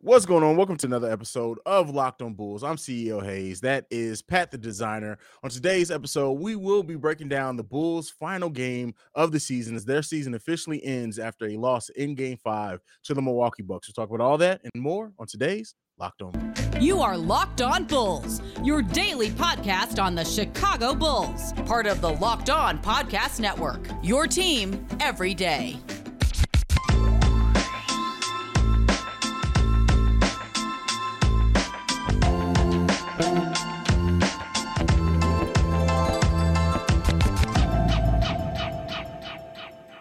What's going on? Welcome to another episode of Locked on Bulls. I'm CEO Haize. That is Pat the designer. On today's episode, we will be breaking down the Bulls' final game of the season as their season officially ends after a loss in game five to the Milwaukee Bucks. We'll talk about all that and more on today's Locked on You are Locked On Bulls, your daily podcast on the Chicago Bulls, part of the Locked On Podcast Network. Your team every day.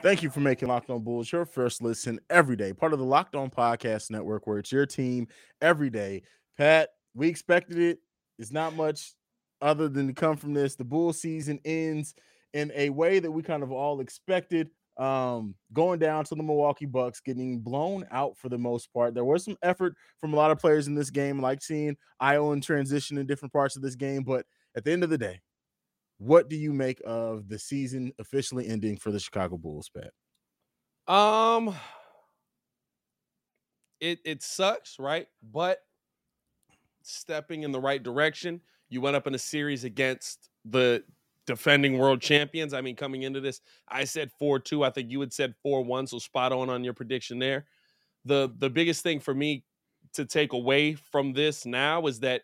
Thank you for making Locked On Bulls your first listen every day, part of the Locked On Podcast Network, where it's your team every day. Pat, we expected it. It's not much other than to come from this. The Bull season ends in a way that we kind of all expected. Um, going down to the Milwaukee Bucks, getting blown out for the most part. There was some effort from a lot of players in this game, like seeing Ayo in transition in different parts of this game. But at the end of the day, what do you make of the season officially ending for the Chicago Bulls, Pat? Um it it sucks, right? But stepping in the right direction. You went up in a series against the defending world champions. I mean, coming into this, I said 4-2. I think you had said 4-1, so spot on on your prediction there. The the biggest thing for me to take away from this now is that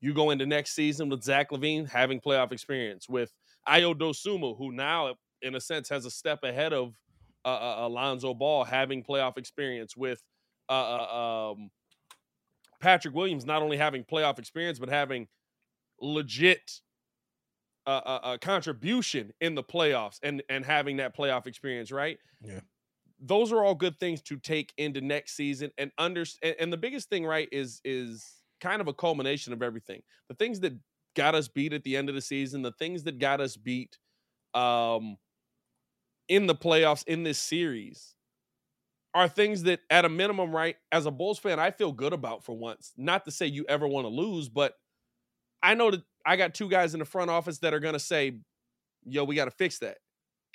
you go into next season with Zach LaVine having playoff experience, with Ayo Dosunmu, who now, in a sense, has a step ahead of uh, uh, Alonzo Ball having playoff experience, with uh, uh, um, Patrick Williams not only having playoff experience, but having legit uh, uh, uh, contribution in the playoffs and and having that playoff experience, right? Yeah. Those are all good things to take into next season and understand. And the biggest thing, right, is is kind of a culmination of everything. The things that got us beat at the end of the season, the things that got us beat um, in the playoffs in this series are things that, at a minimum, right, as a Bulls fan, I feel good about for once. Not to say you ever want to lose, but I know that I got two guys in the front office that are going to say, yo, we got to fix that.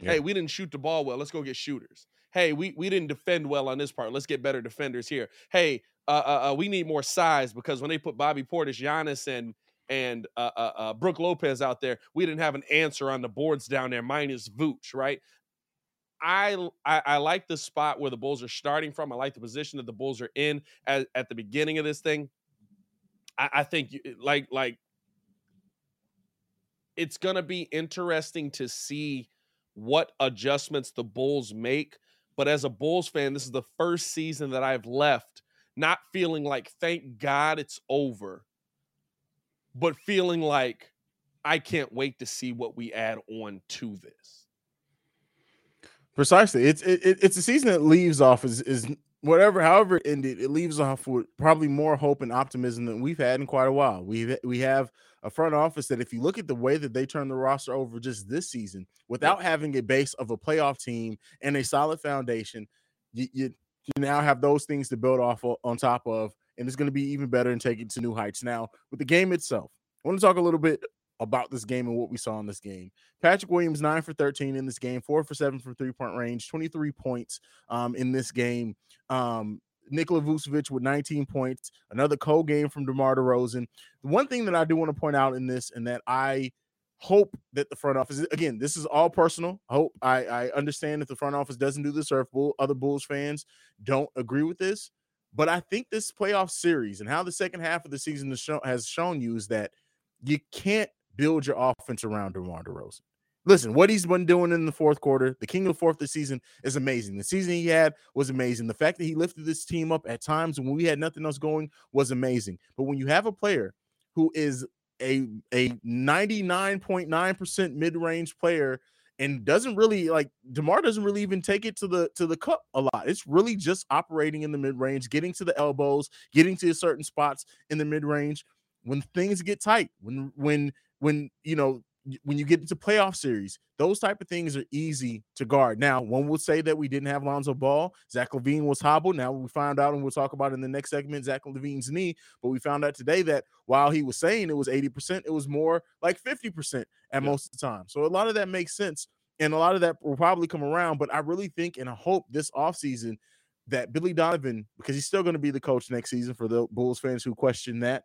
Yeah. Hey, we didn't shoot the ball well. Let's go get shooters. Hey, we, we didn't defend well on this part. Let's get better defenders here. Hey, uh, uh, uh, we need more size because when they put Bobby Portis, Giannis, and and uh, uh, uh, Brook Lopez out there, we didn't have an answer on the boards down there. Minus Vooch, right? I, I, I like the spot where the Bulls are starting from. I like the position that the Bulls are in at, at the beginning of this thing. I, I think you, like like it's gonna be interesting to see what adjustments the Bulls make. But as a Bulls fan, this is the first season that I've left not feeling like thank God it's over, but feeling like I can't wait to see what we add on to this. Precisely, it's it, it's a season that leaves off is is whatever, however it ended, it leaves off with probably more hope and optimism than we've had in quite a while. We we have a front office that, if you look at the way that they turn the roster over just this season, without having a base of a playoff team and a solid foundation, you, you you now have those things to build off of, on top of, and it's going to be even better and take it to new heights. Now, with the game itself, I want to talk a little bit about this game and what we saw in this game. Patrick Williams, nine for 13 in this game, four for seven from three point range, 23 points um, in this game. Um, Nikola Vucevic with 19 points, another cold game from DeMar DeRozan. The one thing that I do want to point out in this, and that I hope that the front office again this is all personal hope i i understand if the front office doesn't do this or if Bull, other bulls fans don't agree with this but i think this playoff series and how the second half of the season has shown you is that you can't build your offense around DeMar DeRozan. Listen, what he's been doing in the fourth quarter, the king of the fourth this season is amazing. The season he had was amazing. The fact that he lifted this team up at times when we had nothing else going was amazing. But when you have a player who is a a 99.9% mid-range player and doesn't really like Demar doesn't really even take it to the to the cup a lot. It's really just operating in the mid range, getting to the elbows, getting to certain spots in the mid range when things get tight. When when when you know when you get into playoff series, those type of things are easy to guard. Now, one would say that we didn't have Lonzo Ball. Zach LaVine was hobbled. Now we found out, and we'll talk about in the next segment, Zach LaVine's knee. But we found out today that while he was saying it was 80%, it was more like 50% at yeah. most of the time. So a lot of that makes sense. And a lot of that will probably come around. But I really think and I hope this offseason that Billy Donovan, because he's still going to be the coach next season for the Bulls fans who question that,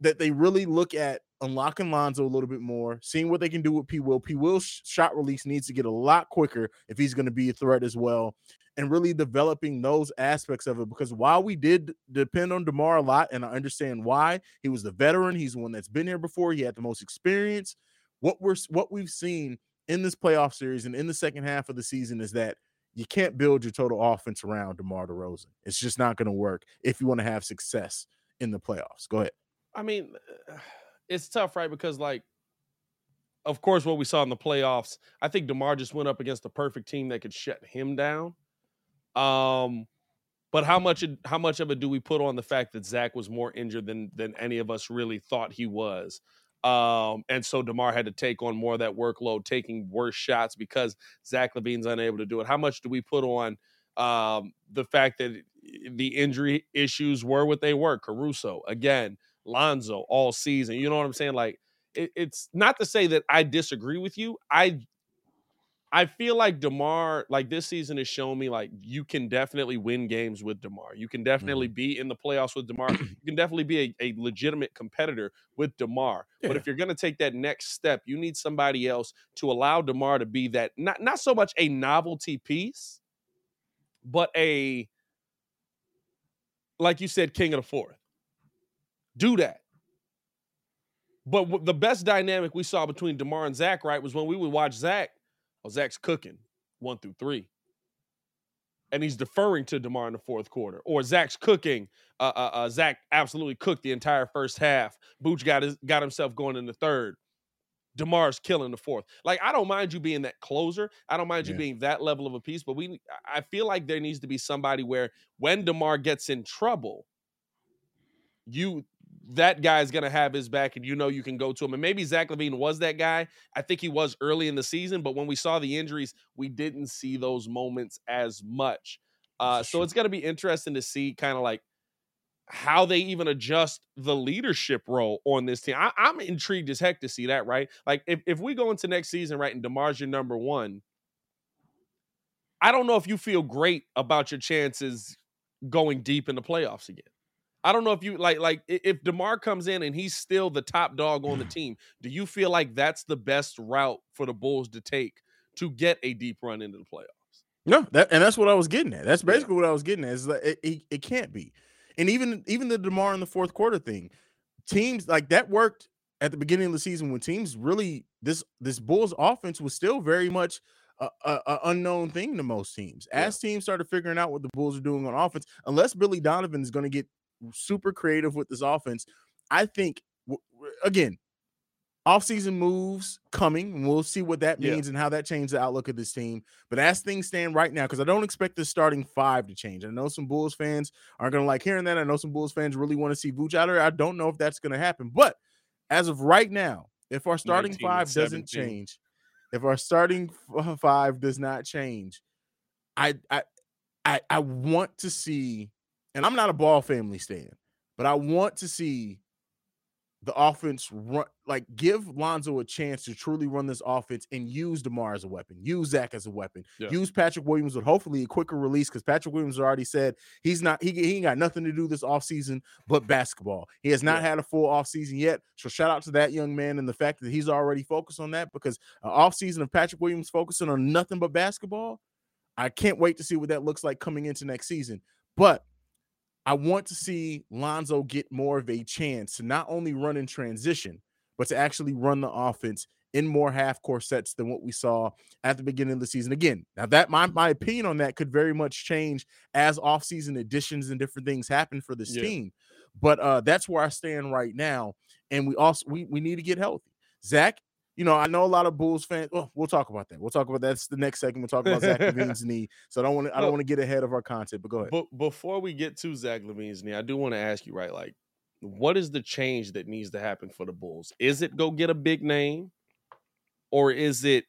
that they really look at unlocking Lonzo a little bit more, seeing what they can do with P. Will. P. Will's shot release needs to get a lot quicker if he's going to be a threat as well, and really developing those aspects of it. Because while we did depend on Demar a lot, and I understand why, he was the veteran. He's the one that's been here before. He had the most experience. What we're what we've seen in this playoff series and in the second half of the season is that you can't build your total offense around DeMar DeRozan. It's just not going to work if you want to have success in the playoffs. Go ahead. I mean, uh, it's tough, right? Because like, of course, what we saw in the playoffs, I think Demar just went up against the perfect team that could shut him down. Um, but how much how much of it do we put on the fact that Zach was more injured than than any of us really thought he was? Um, and so Demar had to take on more of that workload, taking worse shots because Zach LaVine's unable to do it. How much do we put on um, the fact that the injury issues were what they were? Caruso again, Lonzo all season. You know what I'm saying? Like it, it's not to say that I disagree with you. I I feel like DeMar, like this season has shown me like you can definitely win games with DeMar. You can definitely mm-hmm. be in the playoffs with DeMar. you can definitely be a, a legitimate competitor with DeMar. Yeah. But if you're gonna take that next step, you need somebody else to allow DeMar to be that not not so much a novelty piece, but a like you said, king of the fourth do that. But the best dynamic we saw between DeMar and Zach, right, was when we would watch Zach. Oh, Zach's cooking one through three. And he's deferring to DeMar in the fourth quarter. Or Zach's cooking. Uh, uh, uh, Zach absolutely cooked the entire first half. Vooch got his, got himself going in the third. DeMar's killing the fourth. Like, I don't mind you being that closer. I don't mind yeah. you being that level of a piece, but we I feel like there needs to be somebody where when DeMar gets in trouble, you that guy's going to have his back and you know you can go to him. And maybe Zach LaVine was that guy. I think he was early in the season, but when we saw the injuries, we didn't see those moments as much. Uh, so it's going to be interesting to see kind of like how they even adjust the leadership role on this team. I, am intrigued as heck to see that, right? Like if, if we go into next season, right, and DeMar's your number one, I don't know if you feel great about your chances going deep in the playoffs again. I don't know if you like like if DeMar comes in and he's still the top dog on the team, do you feel like that's the best route for the Bulls to take to get a deep run into the playoffs? No, that and that's what I was getting at. That's basically yeah. what I was getting at. Is like it, it, it can't be. And even even the DeMar in the fourth quarter thing, teams like that worked at the beginning of the season when teams really this this Bulls offense was still very much a, a, a, unknown thing to most teams. As yeah. teams started figuring out what the Bulls are doing on offense, unless Billy Donovan is going to get super creative with this offense. I think again, offseason moves coming. We'll see what that means yeah. and how that changes the outlook of this team. But as things stand right now, because I don't expect the starting five to change. I know some Bulls fans aren't going to like hearing that. I know some Bulls fans really want to see Vooch out there. I don't know if that's going to happen. But as of right now, if our starting five doesn't change, if our starting five does not change, I I I, I want to see and I'm not a ball family stand, but I want to see the offense run like give Lonzo a chance to truly run this offense and use DeMar as a weapon, use Zach as a weapon, yeah. use Patrick Williams with hopefully a quicker release because Patrick Williams already said he's not he, he ain't got nothing to do this offseason but basketball. He has not yeah. had a full offseason yet. So shout out to that young man and the fact that he's already focused on that because an offseason of Patrick Williams focusing on nothing but basketball. I can't wait to see what that looks like coming into next season. But I want to see Lonzo get more of a chance to not only run in transition, but to actually run the offense in more half court sets than what we saw at the beginning of the season. Again, now that my, my opinion on that could very much change as offseason additions and different things happen for this yeah. team. But uh that's where I stand right now. And we also we, we need to get healthy. Zach you know, I know a lot of Bulls fans. Well, we'll talk about that. We'll talk about that's the next segment. We'll talk about Zach LaVine's knee. So I don't want to. I don't want to get ahead of our content. But go ahead. But before we get to Zach LaVine's knee, I do want to ask you, right? Like, what is the change that needs to happen for the Bulls? Is it go get a big name, or is it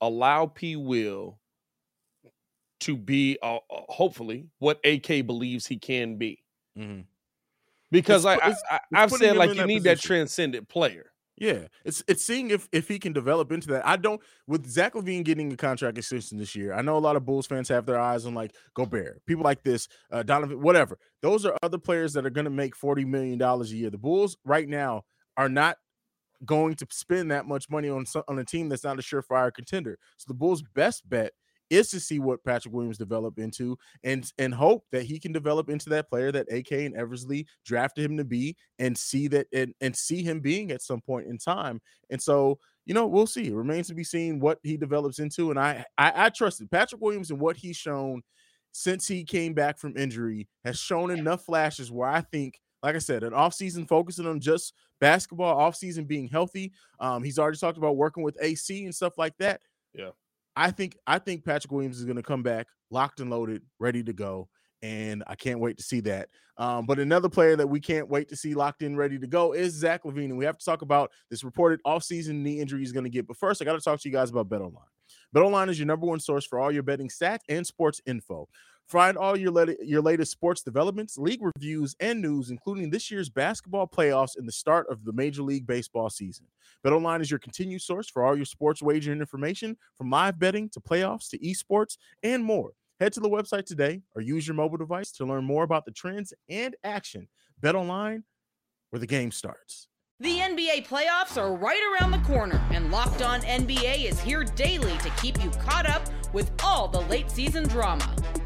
allow P. Will to be, uh, uh, hopefully, what AK believes he can be? Mhm. Because It's I, it's- I, putting said like you that need that transcendent player. Yeah, it's it's seeing if if he can develop into that. I don't with Zach LaVine getting a contract extension this year. I know a lot of Bulls fans have their eyes on like Gobert, people like this, uh, Donovan, whatever. Those are other players that are going to make forty million dollars a year. The Bulls right now are not going to spend that much money on on a team that's not a surefire contender. So the Bulls' best bet is to see what Patrick Williams develop into and and hope that he can develop into that player that AK and Eversley drafted him to be and see that and, and see him being at some point in time. And so, you know, we'll see. It remains to be seen what he develops into. And I I, I trusted Patrick Williams and what he's shown since he came back from injury has shown enough flashes where I think, like I said, an offseason focusing on just basketball, offseason being healthy. Um, he's already talked about working with AC and stuff like that. Yeah. I think I think Patrick Williams is going to come back locked and loaded, ready to go, and I can't wait to see that. Um, but another player that we can't wait to see locked in, ready to go is Zach LaVine, and we have to talk about this reported offseason knee injury he's going to get. But first, I got to talk to you guys about BetOnline. BetOnline is your number one source for all your betting stats and sports info. Find all your lat- your latest sports developments, league reviews, and news, including this year's basketball playoffs and the start of the Major League Baseball season. BetOnline is your continued source for all your sports wagering information, from live betting to playoffs to esports and more. Head to the website today or use your mobile device to learn more about the trends and action. BetOnline, where the game starts. The NBA playoffs are right around the corner, and Locked On NBA is here daily to keep you caught up with all the late season drama.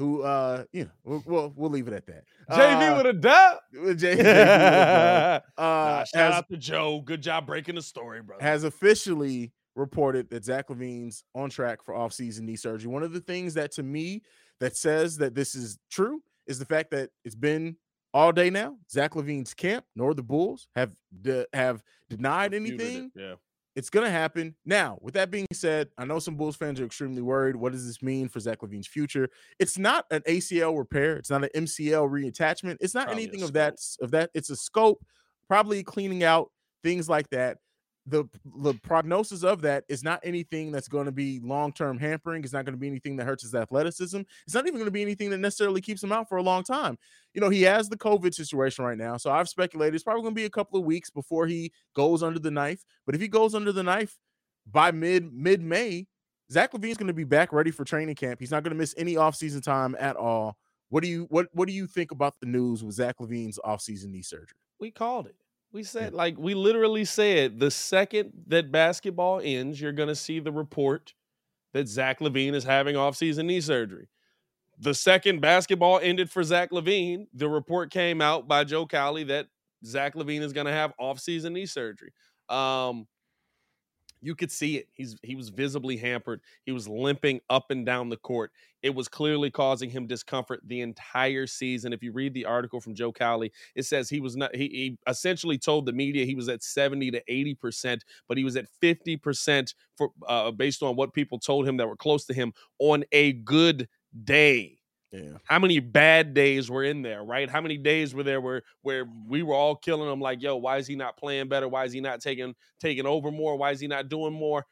who uh, you know, we'll we'll, we'll leave it at that. JV Uh, with a dub. J- JV dub, Nah, uh, shout has, out to Joe. Good job breaking the story, brother. has officially reported that Zach LaVine's on track for offseason knee surgery. One of the things that to me that says that this is true is the fact that it's been all day now. Zach LaVine's camp nor the Bulls have de- have denied anything. Yeah. It's gonna happen. Now, with that being said, I know some Bulls fans are extremely worried. What does this mean for Zach LaVine's future? It's not an ACL repair. It's not an MCL reattachment. It's not Probably anything of that. Of that, it's a scope, probably cleaning out things like that. The the prognosis of that is not anything that's going to be long term hampering. It's not going to be anything that hurts his athleticism. It's not even going to be anything that necessarily keeps him out for a long time. You know, he has the COVID situation right now, so I've speculated it's probably going to be a couple of weeks before he goes under the knife. But if he goes under the knife by mid mid May, Zach LaVine's going to be back ready for training camp. He's not going to miss any offseason time at all. What do you what what do you think about the news with Zach LaVine's offseason knee surgery? We called it. We said, like, we literally said the second that basketball ends, you're going to see the report that Zach LaVine is having offseason knee surgery. The second basketball ended for Zach LaVine, the report came out by Joe Cowley that Zach LaVine is going to have offseason knee surgery. Um, you could see it. He's he was visibly hampered. He was limping up and down the court. It was clearly causing him discomfort the entire season. If you read the article from Joe Cowley, it says he was not he, he essentially told the media he was at 70 to 80%, but he was at 50% for uh, based on what people told him that were close to him on a good day Yeah. how many bad days were in there, right? How many days were there where where we were all killing him like, yo, why is he not playing better? Why is he not taking taking over more? Why is he not doing more?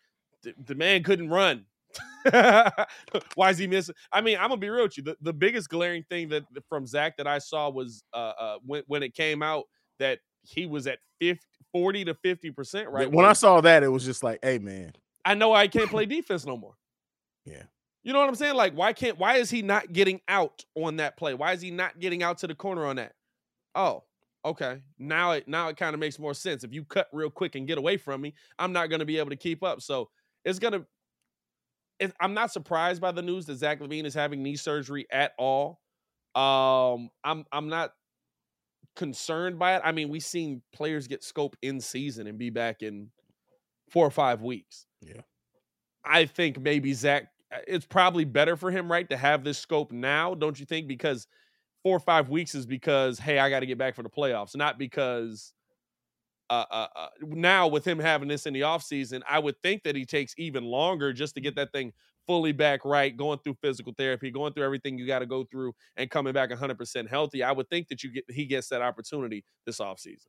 The, the man couldn't run. why is he missing? I mean, I'm gonna be real with you. The, the biggest glaring thing that from Zach that I saw was uh, uh when when it came out that he was at 50, 40 to 50 percent, right? When I saw that, it was just like, hey man, I know I can't play defense no more. Yeah. You know what I'm saying? Like, why can't why is he not getting out on that play? Why is he not getting out to the corner on that? Oh, okay. Now it now it kind of makes more sense. If you cut real quick and get away from me, I'm not gonna be able to keep up. So it's gonna it, I'm not surprised by the news that Zach LaVine is having knee surgery at all. Um, I'm I'm not concerned by it. I mean, we've seen players get scope in season and be back in four or five weeks. Yeah. I think maybe Zach, it's probably better for him, right, to have this scope now, don't you think? Because four or five weeks is because, hey, I got to get back for the playoffs, not because uh, uh, uh, now with him having this in the offseason, I would think that he takes even longer just to get that thing fully back right, going through physical therapy, going through everything you got to go through, and coming back 100% healthy. I would think that you get he gets that opportunity this offseason.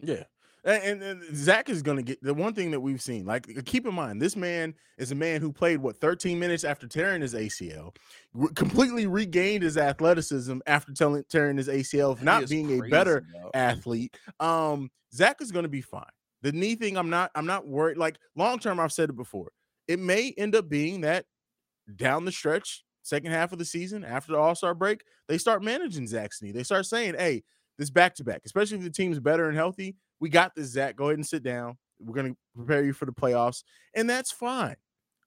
Yeah. And, and, and Zach is going to get the one thing that we've seen. Like, keep in mind, this man is a man who played what 13 minutes after tearing his ACL, re- completely regained his athleticism after telling, tearing his ACL, of not being a better bro. athlete. Um, Zach is going to be fine. The knee thing, I'm not, I'm not worried. Like long term, I've said it before. It may end up being that down the stretch, second half of the season, after the All Star break, they start managing Zach's knee. They start saying, "Hey, this back to back, especially if the team's better and healthy, we got this, Zach. Go ahead and sit down. We're gonna prepare you for the playoffs, and that's fine."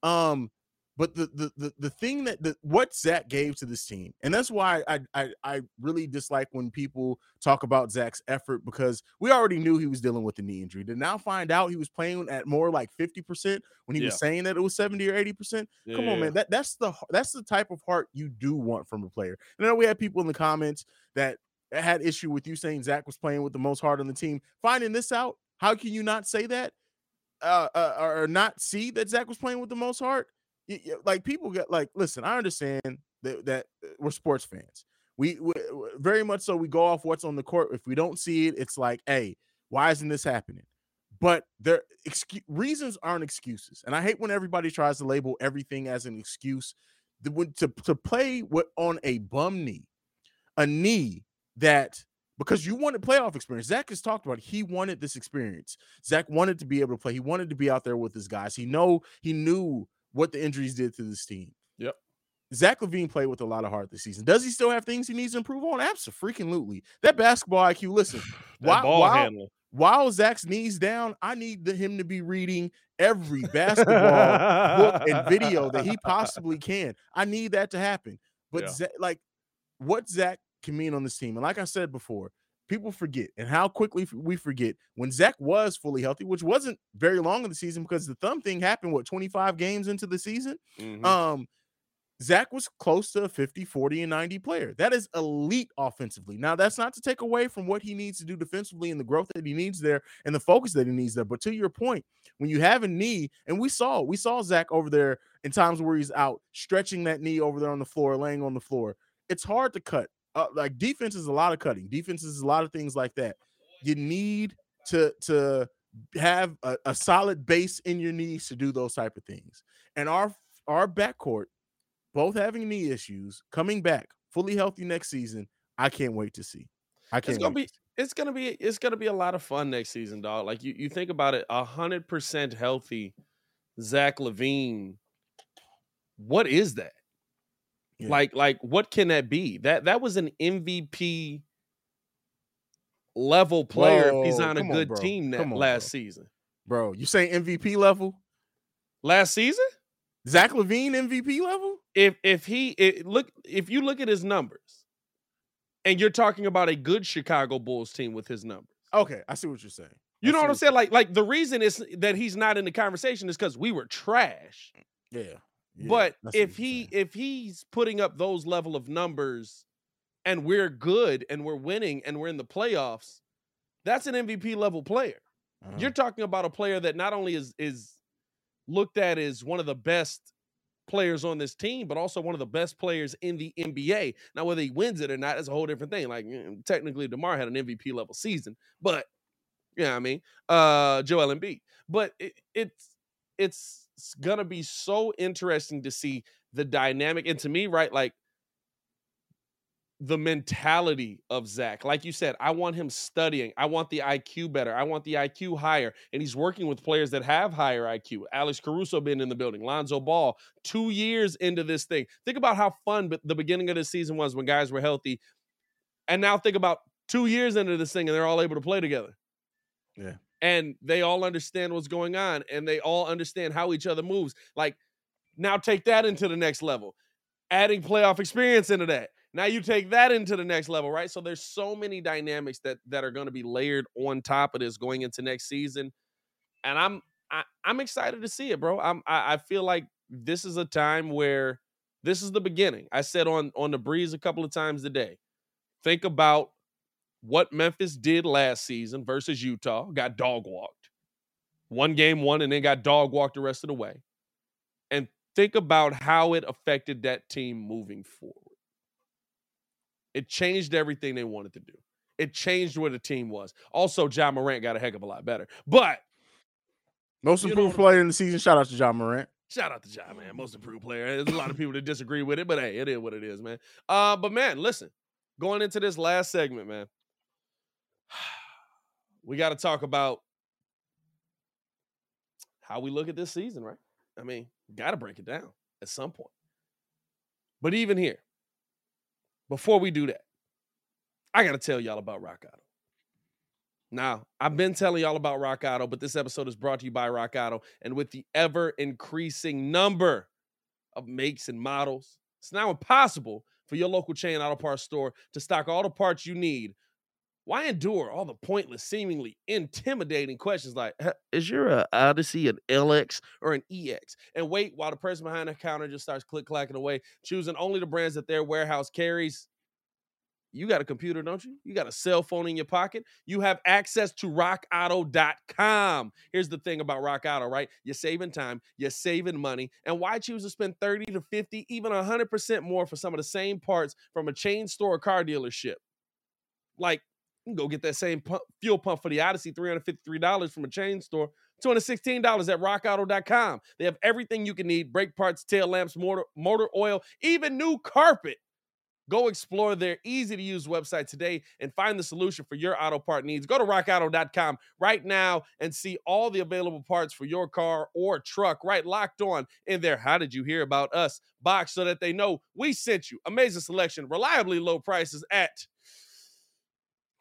Um, but the the the, the thing that the what Zach gave to this team, and that's why I, I I really dislike when people talk about Zach's effort because we already knew he was dealing with the knee injury. To now find out he was playing at more like 50% when he yeah. was saying that it was 70 or 80%. Yeah, Come on, man. That that's the that's the type of heart you do want from a player. And I know we had people in the comments that had issue with you saying Zach was playing with the most heart on the team. Finding this out, how can you not say that? Uh, uh, or not see that Zach was playing with the most heart? like people get like listen i understand that, that uh, we're sports fans we, we, very much so we go off what's on the court if we don't see it it's like hey why isn't this happening but there excuse, reasons aren't excuses and i hate when everybody tries to label everything as an excuse to, to play with, on a bum knee a knee that because you wanted playoff experience. Zach has talked about it. he wanted this experience. Zach wanted to be able to play. He wanted to be out there with his guys. He know he knew what the injuries did to this team. Yep. Zach LaVine played with a lot of heart this season. Does he still have things he needs to improve on? Absolutely. That basketball IQ. Listen, while, while, while, Zach's knees down, I need the, him to be reading every basketball book and video that he possibly can. I need that to happen. But yeah. Zach, like, what Zach can mean on this team, and like I said before, people forget and how quickly we forget when Zach was fully healthy, which wasn't very long in the season because the thumb thing happened, what, 25 games into the season? Mm-hmm. Um, Zach was close to a 50, 40, and 90 player. That is elite offensively. Now, that's not to take away from what he needs to do defensively and the growth that he needs there and the focus that he needs there. But to your point, when you have a knee, and we saw, we saw Zach over there in times where he's out stretching that knee over there on the floor, laying on the floor. It's hard to cut uh, like defense is a lot of cutting. Defense is a lot of things like that. You need to to have a, a solid base in your knees to do those type of things. And our our backcourt, both having knee issues, coming back fully healthy next season. I can't wait to see. I can't. It's gonna be. It's gonna be. It's gonna be a lot of fun next season, dog. Like you, you think about it, hundred percent healthy, Zach LaVine. What is that? Yeah. Like, like what can that be? That that was an MVP level player Whoa, if he's on a good on, team that on, last bro. season. Bro, you saying MVP level? Last season? Zach LaVine MVP level? If if he it, look if you look at his numbers, and you're talking about a good Chicago Bulls team with his numbers. Okay, I see what you're saying. You know what I'm saying? Like, like the reason is that he's not in the conversation is because we were trash. Yeah but if he if he's putting up those level of numbers and we're good and we're winning and we're in the playoffs, that's an MVP level player. Uh-huh. You're talking about a player that not only is is looked at as one of the best players on this team, but also one of the best players in the NBA. Now, whether he wins it or not is a whole different thing. Like mm, technically, DeMar had an MVP level season, but yeah, you know I mean, uh, Joel Embiid. But it, it's it's it's gonna be so interesting to see the dynamic. And to me, right, like the mentality of Zach. Like you said, I want him studying. I want the IQ better. I want the IQ higher. And he's working with players that have higher IQ. Alex Caruso been in the building. Lonzo Ball, two years into this thing. Think about how fun the beginning of the season was when guys were healthy. And now think about two years into this thing and they're all able to play together. Yeah and they all understand what's going on and they all understand how each other moves. Like Now take that into the next level. Adding playoff experience into that. Now you take that into the next level, right? So there's so many dynamics that that are going to be layered on top of this going into next season, and I'm I, am i am excited to see it, bro. I'm I, I feel like this is a time where this is the beginning. I said on on the breeze a couple of times today. Think about what Memphis did last season versus Utah, got dog walked. One game won and then got dog walked the rest of the way. And think about how it affected that team moving forward. It changed everything they wanted to do. It changed where the team was. Also, Ja Morant got a heck of a lot better. But most improved player in the season. Shout out to Ja Morant. Shout out to John, man. Most improved player. There's a lot of people that disagree with it, but hey, it is what it is, man. Uh, but man, listen, going into this last segment, man, we got to talk about how we look at this season, right? I mean, got to break it down at some point. But even here, before we do that, I got to tell y'all about Rock Auto. Now, I've been telling y'all about Rock Auto, but this episode is brought to you by Rock Auto. And with the ever increasing number of makes and models, it's now impossible for your local chain auto parts store to stock all the parts you need. Why endure all the pointless, seemingly intimidating questions like, is your uh, Odyssey an LX or an EX? And wait while the person behind the counter just starts click clacking away, choosing only the brands that their warehouse carries. You got a computer, don't you? You got a cell phone in your pocket. You have access to rockauto.com. Here's the thing about Rock Auto, right? You're saving time, you're saving money. And why choose to spend 30 to 50, even 100% more for some of the same parts from a chain store or car dealership? Like, go get that same pump, fuel pump for the Odyssey, $353 from a chain store, $216 at rockauto.com. They have everything you can need brake parts, tail lamps, motor, motor oil, even new carpet. Go explore their easy to use website today and find the solution for your auto part needs. Go to rockauto.com right now and see all the available parts for your car or truck right locked on in there. How did you hear about us? Box so that they know we sent you. Amazing selection, reliably low prices at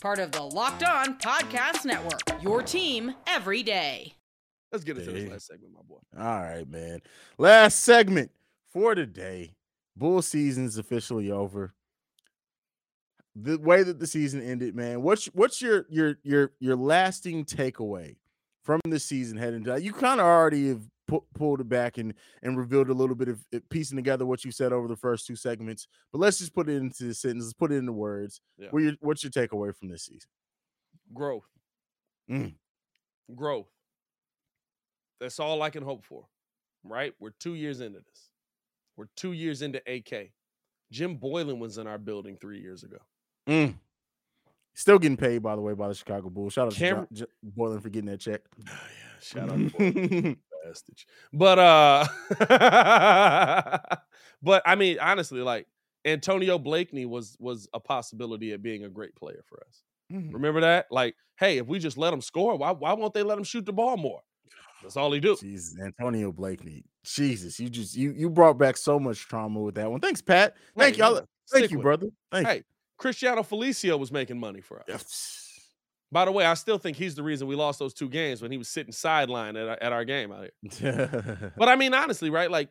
Part of the Locked On Podcast Network. Your team every day. Let's get into this last segment, my boy. All right, man. Last segment for today. Bull season's officially over. The way that the season ended, man. What's what's your your your your lasting takeaway from the season heading to you kind of already have pu- pulled it back and and revealed a little bit of piecing together what you said over the first two segments. But let's just put it into the sentences, put it into words. Yeah. What your, what's your takeaway from this season? Growth. Mm. Growth. That's all I can hope for. Right? We're two years into this. We're two years into AK. Jim Boylen was in our building three years ago. Mm. Still getting paid, by the way, by the Chicago Bulls. Shout out Cam- to John, Boylen for getting that check. Oh, yeah, shout out. But uh but I mean honestly like Antonio Blakeney was was a possibility of being a great player for us. Mm-hmm. Remember that? Like, hey, if we just let him score, why why won't they let him shoot the ball more? That's all he do. Jesus, Antonio Blakeney. Jesus, you just you you brought back so much trauma with that one. Thanks, Pat. Thank hey, y'all. Thank you, brother. Thank hey, Cristiano Felicio was making money for us. By the way, I still think he's the reason we lost those two games when he was sitting sideline at our, at our game out here. but I mean, honestly, right? Like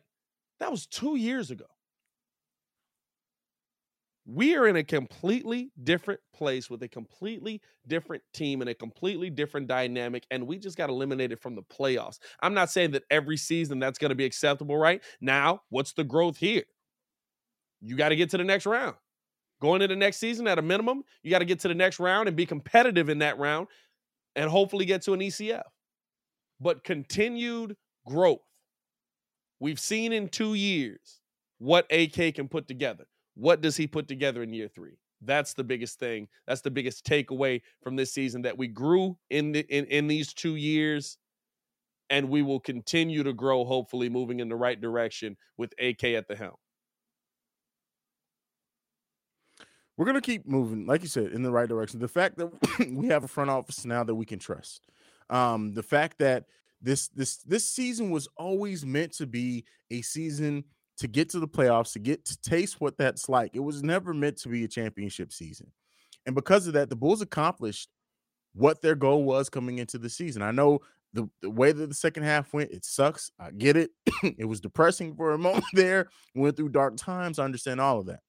that was two years ago. We are in a completely different place with a completely different team and a completely different dynamic, and we just got eliminated from the playoffs. I'm not saying that every season that's going to be acceptable, right? Now, what's the growth here? You got to get to the next round. Going into the next season, at a minimum, you got to get to the next round and be competitive in that round and hopefully get to an ECF. But continued growth. We've seen in two years what AK can put together. What does he put together in year three? That's the biggest thing. That's the biggest takeaway from this season that we grew in the, in, in these two years. and we will continue to grow, hopefully moving in the right direction with AK at the helm. We're gonna keep moving, like you said, in the right direction. The fact that we have a front office now that we can trust, um, the fact that this this this season was always meant to be a season to get to the playoffs, to get to taste what that's like. It was never meant to be a championship season, and because of that, the Bulls accomplished what their goal was coming into the season. I know the, the way that the second half went, it sucks. I get it. it was depressing for a moment there. Went through dark times. I understand all of that.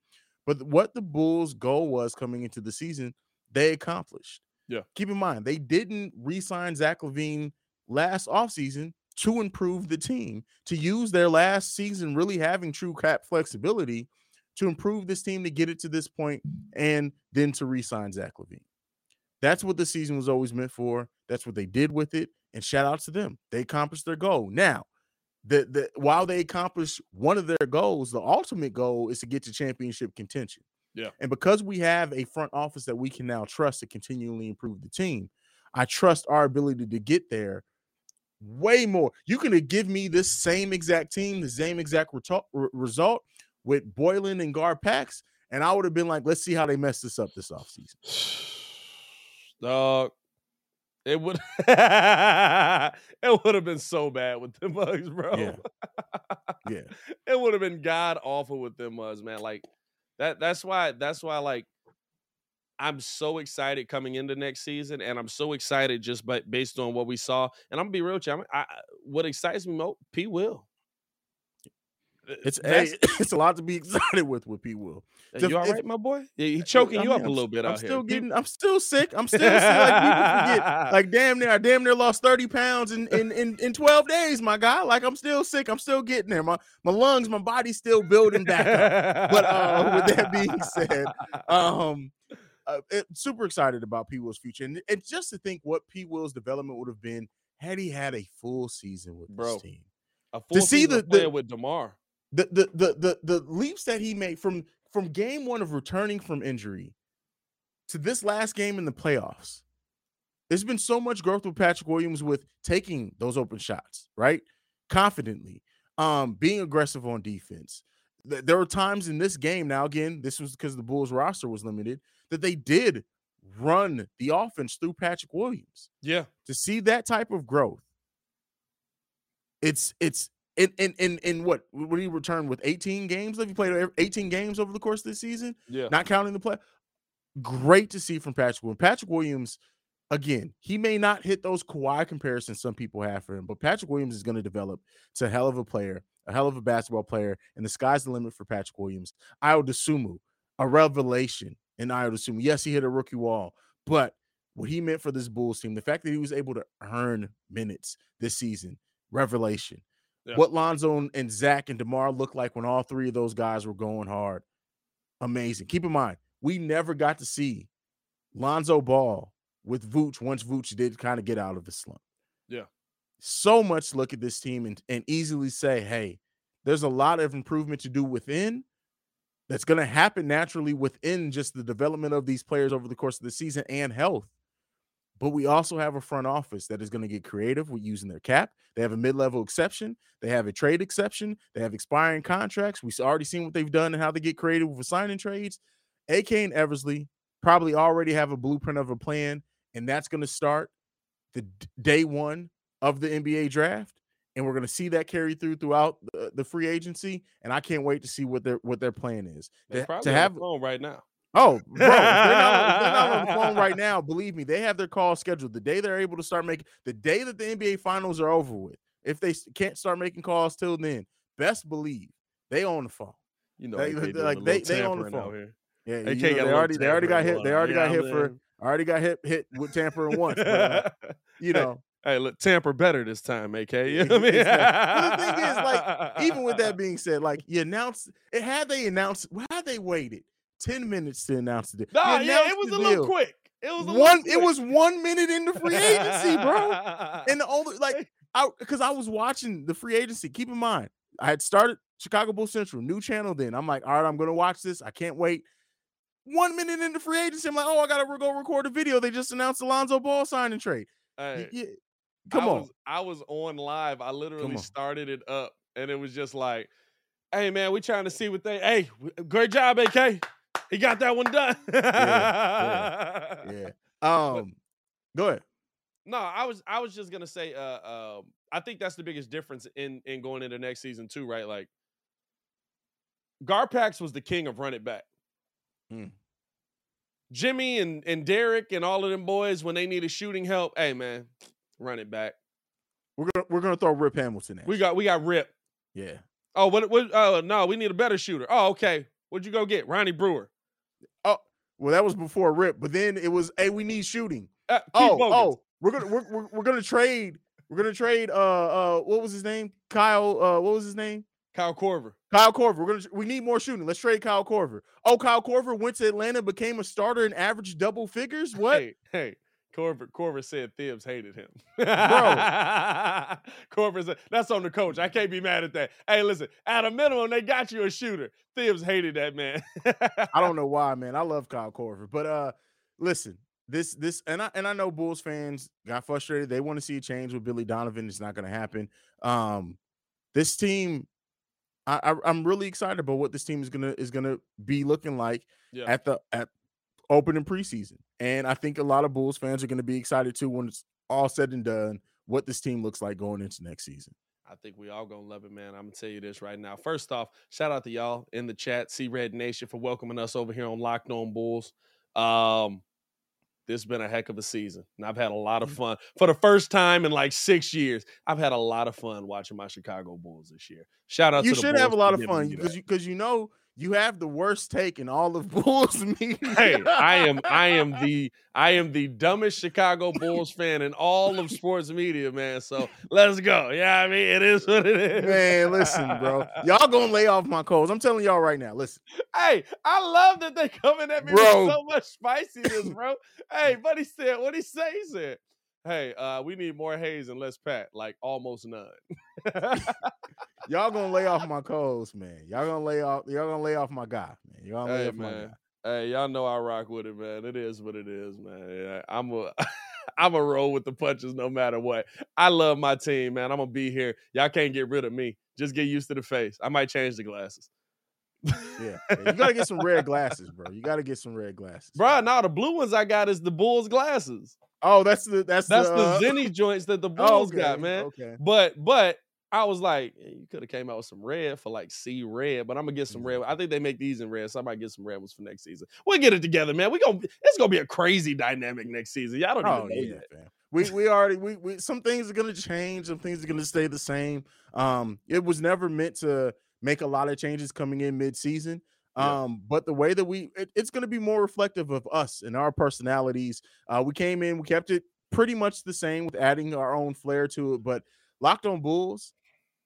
But what the Bulls' goal was coming into the season, they accomplished. Yeah. Keep in mind, they didn't re-sign Zach LaVine last offseason to improve the team, to use their last season really having true cap flexibility to improve this team to get it to this point and then to re-sign Zach LaVine. That's what the season was always meant for. That's what they did with it. And shout out to them. They accomplished their goal. Now, the, the while they accomplish one of their goals, the ultimate goal is to get to championship contention. Yeah. And because we have a front office that we can now trust to continually improve the team, I trust our ability to get there way more. You can give me this same exact team, the same exact re- result with Boylen and Gar Garpax, and I would have been like, let's see how they mess this up this offseason. Dog. It would it would have been so bad with them mugs, bro. Yeah. Yeah. it would have been god awful with them mugs, man. Like that that's why that's why like I'm so excited coming into next season, and I'm so excited just by, based on what we saw. And I'm gonna be real with you. I, what excites me most, P. Will. It's That's- hey, it's a lot to be excited with with P. Will. Hey, you all if- right, my boy? Yeah, he choking I you up a I'm little s- bit I'm out here. still Keep- getting. I'm still sick. I'm still sick. Like people forget. Like damn near, I damn near lost thirty pounds in in in, in twelve days, my guy. Like I'm still sick. I'm still getting there. My my lungs, my body's still building back up. But uh, with that being said, um, uh, it- super excited about P. Will's future, and, and just to think what P. Will's development would have been had he had a full season with Bro. this team. a full see season the- the- with Demar. The the the the the leaps that he made from from game one of returning from injury to this last game in the playoffs. There's been so much growth with Patrick Williams with taking those open shots, right? Confidently, um, being aggressive on defense. Th- There were times in this game. Now, again, this was because the Bulls roster was limited, that they did run the offense through Patrick Williams Yeah, to see that type of growth it's it's in in in, in what when he returned with 18 games have you played 18 games over the course of this season yeah. not counting the play great to see from patrick williams patrick williams again he may not hit those Kawhi comparisons some people have for him but patrick williams is going to develop to a hell of a player a hell of a basketball player and the sky's the limit for patrick williams Ayo Dosunmu, a revelation in Ayo Dosunmu. yes he hit a rookie wall but what he meant for this Bulls team, the fact that he was able to earn minutes this season, revelation. Yeah. What Lonzo and- Zach and DeMar looked like when all three of those guys were going hard, amazing. Keep in mind, we never got to see Lonzo ball with Vooch once Vooch did kind of get out of the slump. Yeah. So much look at this team and, and easily say, hey, there's a lot of improvement to do within that's going to happen naturally within just the development of these players over the course of the season and health. But we also have a front office that is going to get creative with using their cap. They have a mid-level exception. They have a trade exception. They have expiring contracts. We've already seen what they've done and how they get creative with signing trades. AK and Eversley probably already have a blueprint of a plan, and that's going to start the day one of the NBA draft. And we're going to see that carry through throughout the, the free agency. And I can't wait to see what their what their plan is. They're To- probably to on have phone right now. Oh, bro, they're, not, they're not on the phone right now. Believe me, they have their call scheduled. The day they're able to start making, the day that the NBA finals are over with, if they can't start making calls till then, best believe they on the phone. You know, They- they- like, they- they on the phone. Yeah, AK you know, they already they already got hit. They already on, got hit for already got hit hit with tampering once. But, you know, Hey, look, tamper better this time, AK. You know what I mean? Exactly. The thing is, like, even with that being said, like you announced it had they announced had they waited 10 minutes to announce the Nah, yeah, it was the a little quick. It was a little one quick. it was one minute into free agency, bro. And the only like I because I was watching the free agency. Keep in mind, I had started Chicago Bull Central, new channel. Then I'm like, all right, I'm gonna watch this. I can't wait. One minute into free agency, I'm like, oh, I gotta go record a video. They just announced Alonzo Ball signing trade. Hey, y- Come I on. Was, I was on live. I literally started it up, and it was just like, "Hey man, we trying to see what they. Hey, great job, AK. He got that one done." yeah. Um, go ahead. No, I was I was just gonna say, uh, um, I think that's the biggest difference in in going into next season too, right? Like, Garpax was the king of run it back. Hmm. Jimmy and and Derek and all of them boys when they needed shooting help, hey man, run it back. We're gonna we're gonna throw Rip Hamilton at We got we got Rip. yeah. Oh, what? What? Oh, no, we need a better shooter. Oh, okay. What'd you go get? Ronnie Brewer. Oh, well, that was before Rip, but then it was hey, we need shooting. Uh, Oh, Bogans. oh, we're gonna we're, we're, we're gonna trade. We're gonna trade. Uh, uh, what was his name? Kyle. Uh, what was his name? Kyle Korver. Kyle Korver. We're gonna. We need more shooting. Let's trade Kyle Korver. Oh, Kyle Korver went to Atlanta, became a starter, and averaged double figures. What? Hey, hey. Korver, Korver said Thibs hated him. Bro. Korver said, that's on the coach. I can't be mad at that. Hey, listen, at a minimum, they got you a shooter. Thibs hated that man. I don't know why, man. I love Kyle Korver, but uh, listen, this this and I and I know Bulls fans got frustrated. They want to see a change with Billy Donovan. It's not going to happen. Um, this team, I, I I'm really excited about what this team is gonna is gonna be looking like Yeah. at the at opening preseason, and I think a lot of Bulls fans are going to be excited too when it's all said and done. What this team looks like going into next season. I think we all gonna love it, man. I'm gonna tell you this right now. First off, shout out to y'all in the chat, C Red Nation, for welcoming us over here on Locked On Bulls. Um, this has been a heck of a season, and I've had a lot of Mm-hmm. fun for the first time in like six years. I've had a lot of fun watching my Chicago Bulls this year. Shout out You to the should have a lot of fun because you because you know you have the worst take in all of Bulls media. hey, I am I am the I am the dumbest Chicago Bulls fan in all of sports media, man. So let's go. Yeah, I mean it is what it is. Man, listen, bro. Y'all gonna lay off my coals. I'm telling y'all right now. Listen, Hey, I love that they coming at me Bro. with so much spiciness, bro. hey, buddy said, what he say? He said, Hey, uh, we need more Haize and less pat, like almost none. y'all gonna lay off my coals, man. Y'all gonna lay off. Y'all gonna lay off my guy, man. Y'all gonna lay hey, off my man. guy. Hey, y'all know I rock with it, man. It is what it is, man. Yeah, I'm a I'm a roll with the punches no matter what. I love my team, man. I'm gonna be here. Y'all can't get rid of me. Just get used to the face. I might change the glasses. Yeah, you gotta get some red glasses, bro. You gotta get some red glasses, Bro, now the blue ones I got is the Bulls glasses. Oh, that's the that's That's the, the uh, Zenni joints that the oh, Bulls okay, got, man. Okay. But but I was like, "Eh, you could have came out with some red for like C red, but I'm gonna get some red. I think they make these in red, so I might get some red ones for next season. We'll get it together, man. We gonna it's gonna be a crazy dynamic next season. Y'all don't Oh even know yeah, yet. We we already we, we some things are gonna change, some things are gonna stay the same. Um, it was never meant to make a lot of changes coming in mid-season. Yeah. Um, but the way that we it- it's gonna be more reflective of us and our personalities. Uh, we came in, we kept it pretty much the same with adding our own flair to it, but locked on bulls.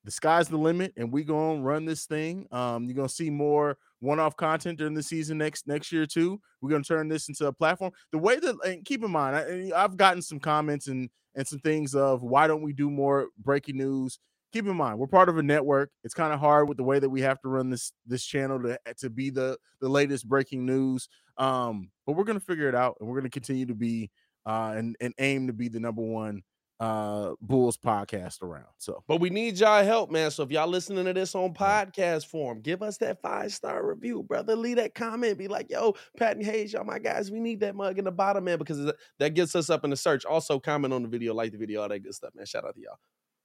The sky's the limit, and we gonna run this thing. Um, you're gonna see more one-off content during the season next next year too. We're gonna turn this into a platform. The way that and keep in mind, I, I've gotten some comments and and some things of why don't we do more breaking news? Keep in mind, we're part of a network. It's kind of hard with the way that we have to run this this channel to to be the the latest breaking news. Um, but we're gonna figure it out, and we're gonna continue to be uh and and aim to be the number one uh Bulls podcast around. So But we need y'all help, man. So if y'all listening to this on podcast form, give us that five star review, brother. Leave that comment. Be like, yo, Patton Haize, y'all my guys. We need that mug in the bottom, man, because that- that gets us up in the search. Also, comment on the video, like the video, all that good stuff, man. Shout out to y'all.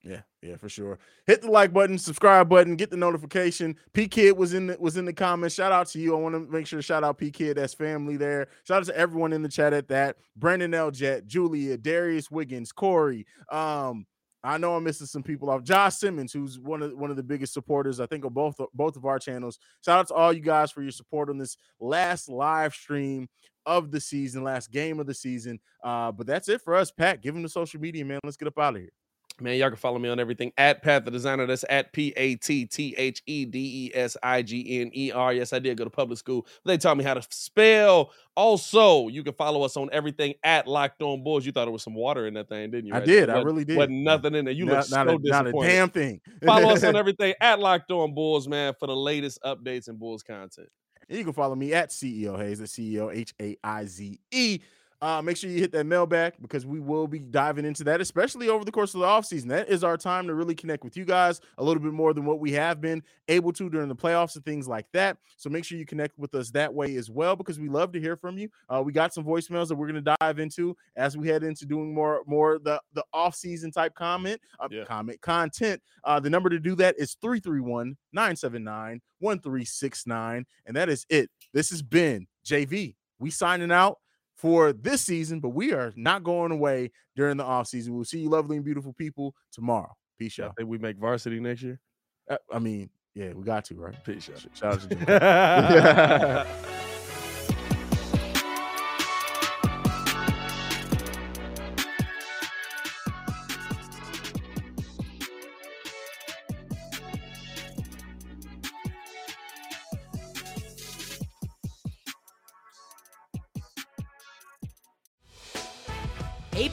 Yeah, yeah, for sure. Hit the like button, subscribe button, get the notification. P Kid was in the was in the comments. Shout out to you. I want to make sure to shout out P Kid. That's family there. Shout out to everyone in the chat at that. Brandon L. Jet, Julia, Darius Wiggins, Corey. Um, I know I'm missing some people off. Josh Simmons, who's one of one of the biggest supporters, I think, of both both of our channels. Shout out to all you guys for your support on this last live stream of the season, last game of the season. Uh, but that's it for us. Pat, give them the social media, man. Let's get up out of here. Man, y'all can follow me on everything at Pat the Designer. That's at P A T T H E D E S I G N E R. Yes, I did go to public school. They taught me how to spell. Also, you can follow us on everything at Locked On Bulls. You thought it was some water in that thing, didn't you? I right did. there? I really did. Wasn't nothing in there. You look not, so not a, not a disappointed. damn thing. Follow us on everything at Locked On Bulls, man, for the latest updates and Bulls content. And you can follow me at CEO Haize, the CEO H A I Z E. uh, make sure you hit that mailbag because we will be diving into that, especially over the course of the offseason. That is our time to really connect with you guys a little bit more than what we have been able to during the playoffs and things like that. So make sure you connect with us that way as well because we love to hear from you. Uh, we got some voicemails that we're going to dive into as we head into doing more more the the off-season type comment uh, Yeah. comment content. Uh, the number to do that is 331 979 1369. And that is it. This has been JV. We signing out for this season, but we are not going away during the off season. We'll see you, lovely and beautiful people, tomorrow. Peace I out. think we make varsity next year. Uh, I mean, yeah, we got to, right? Peace out. Shout out to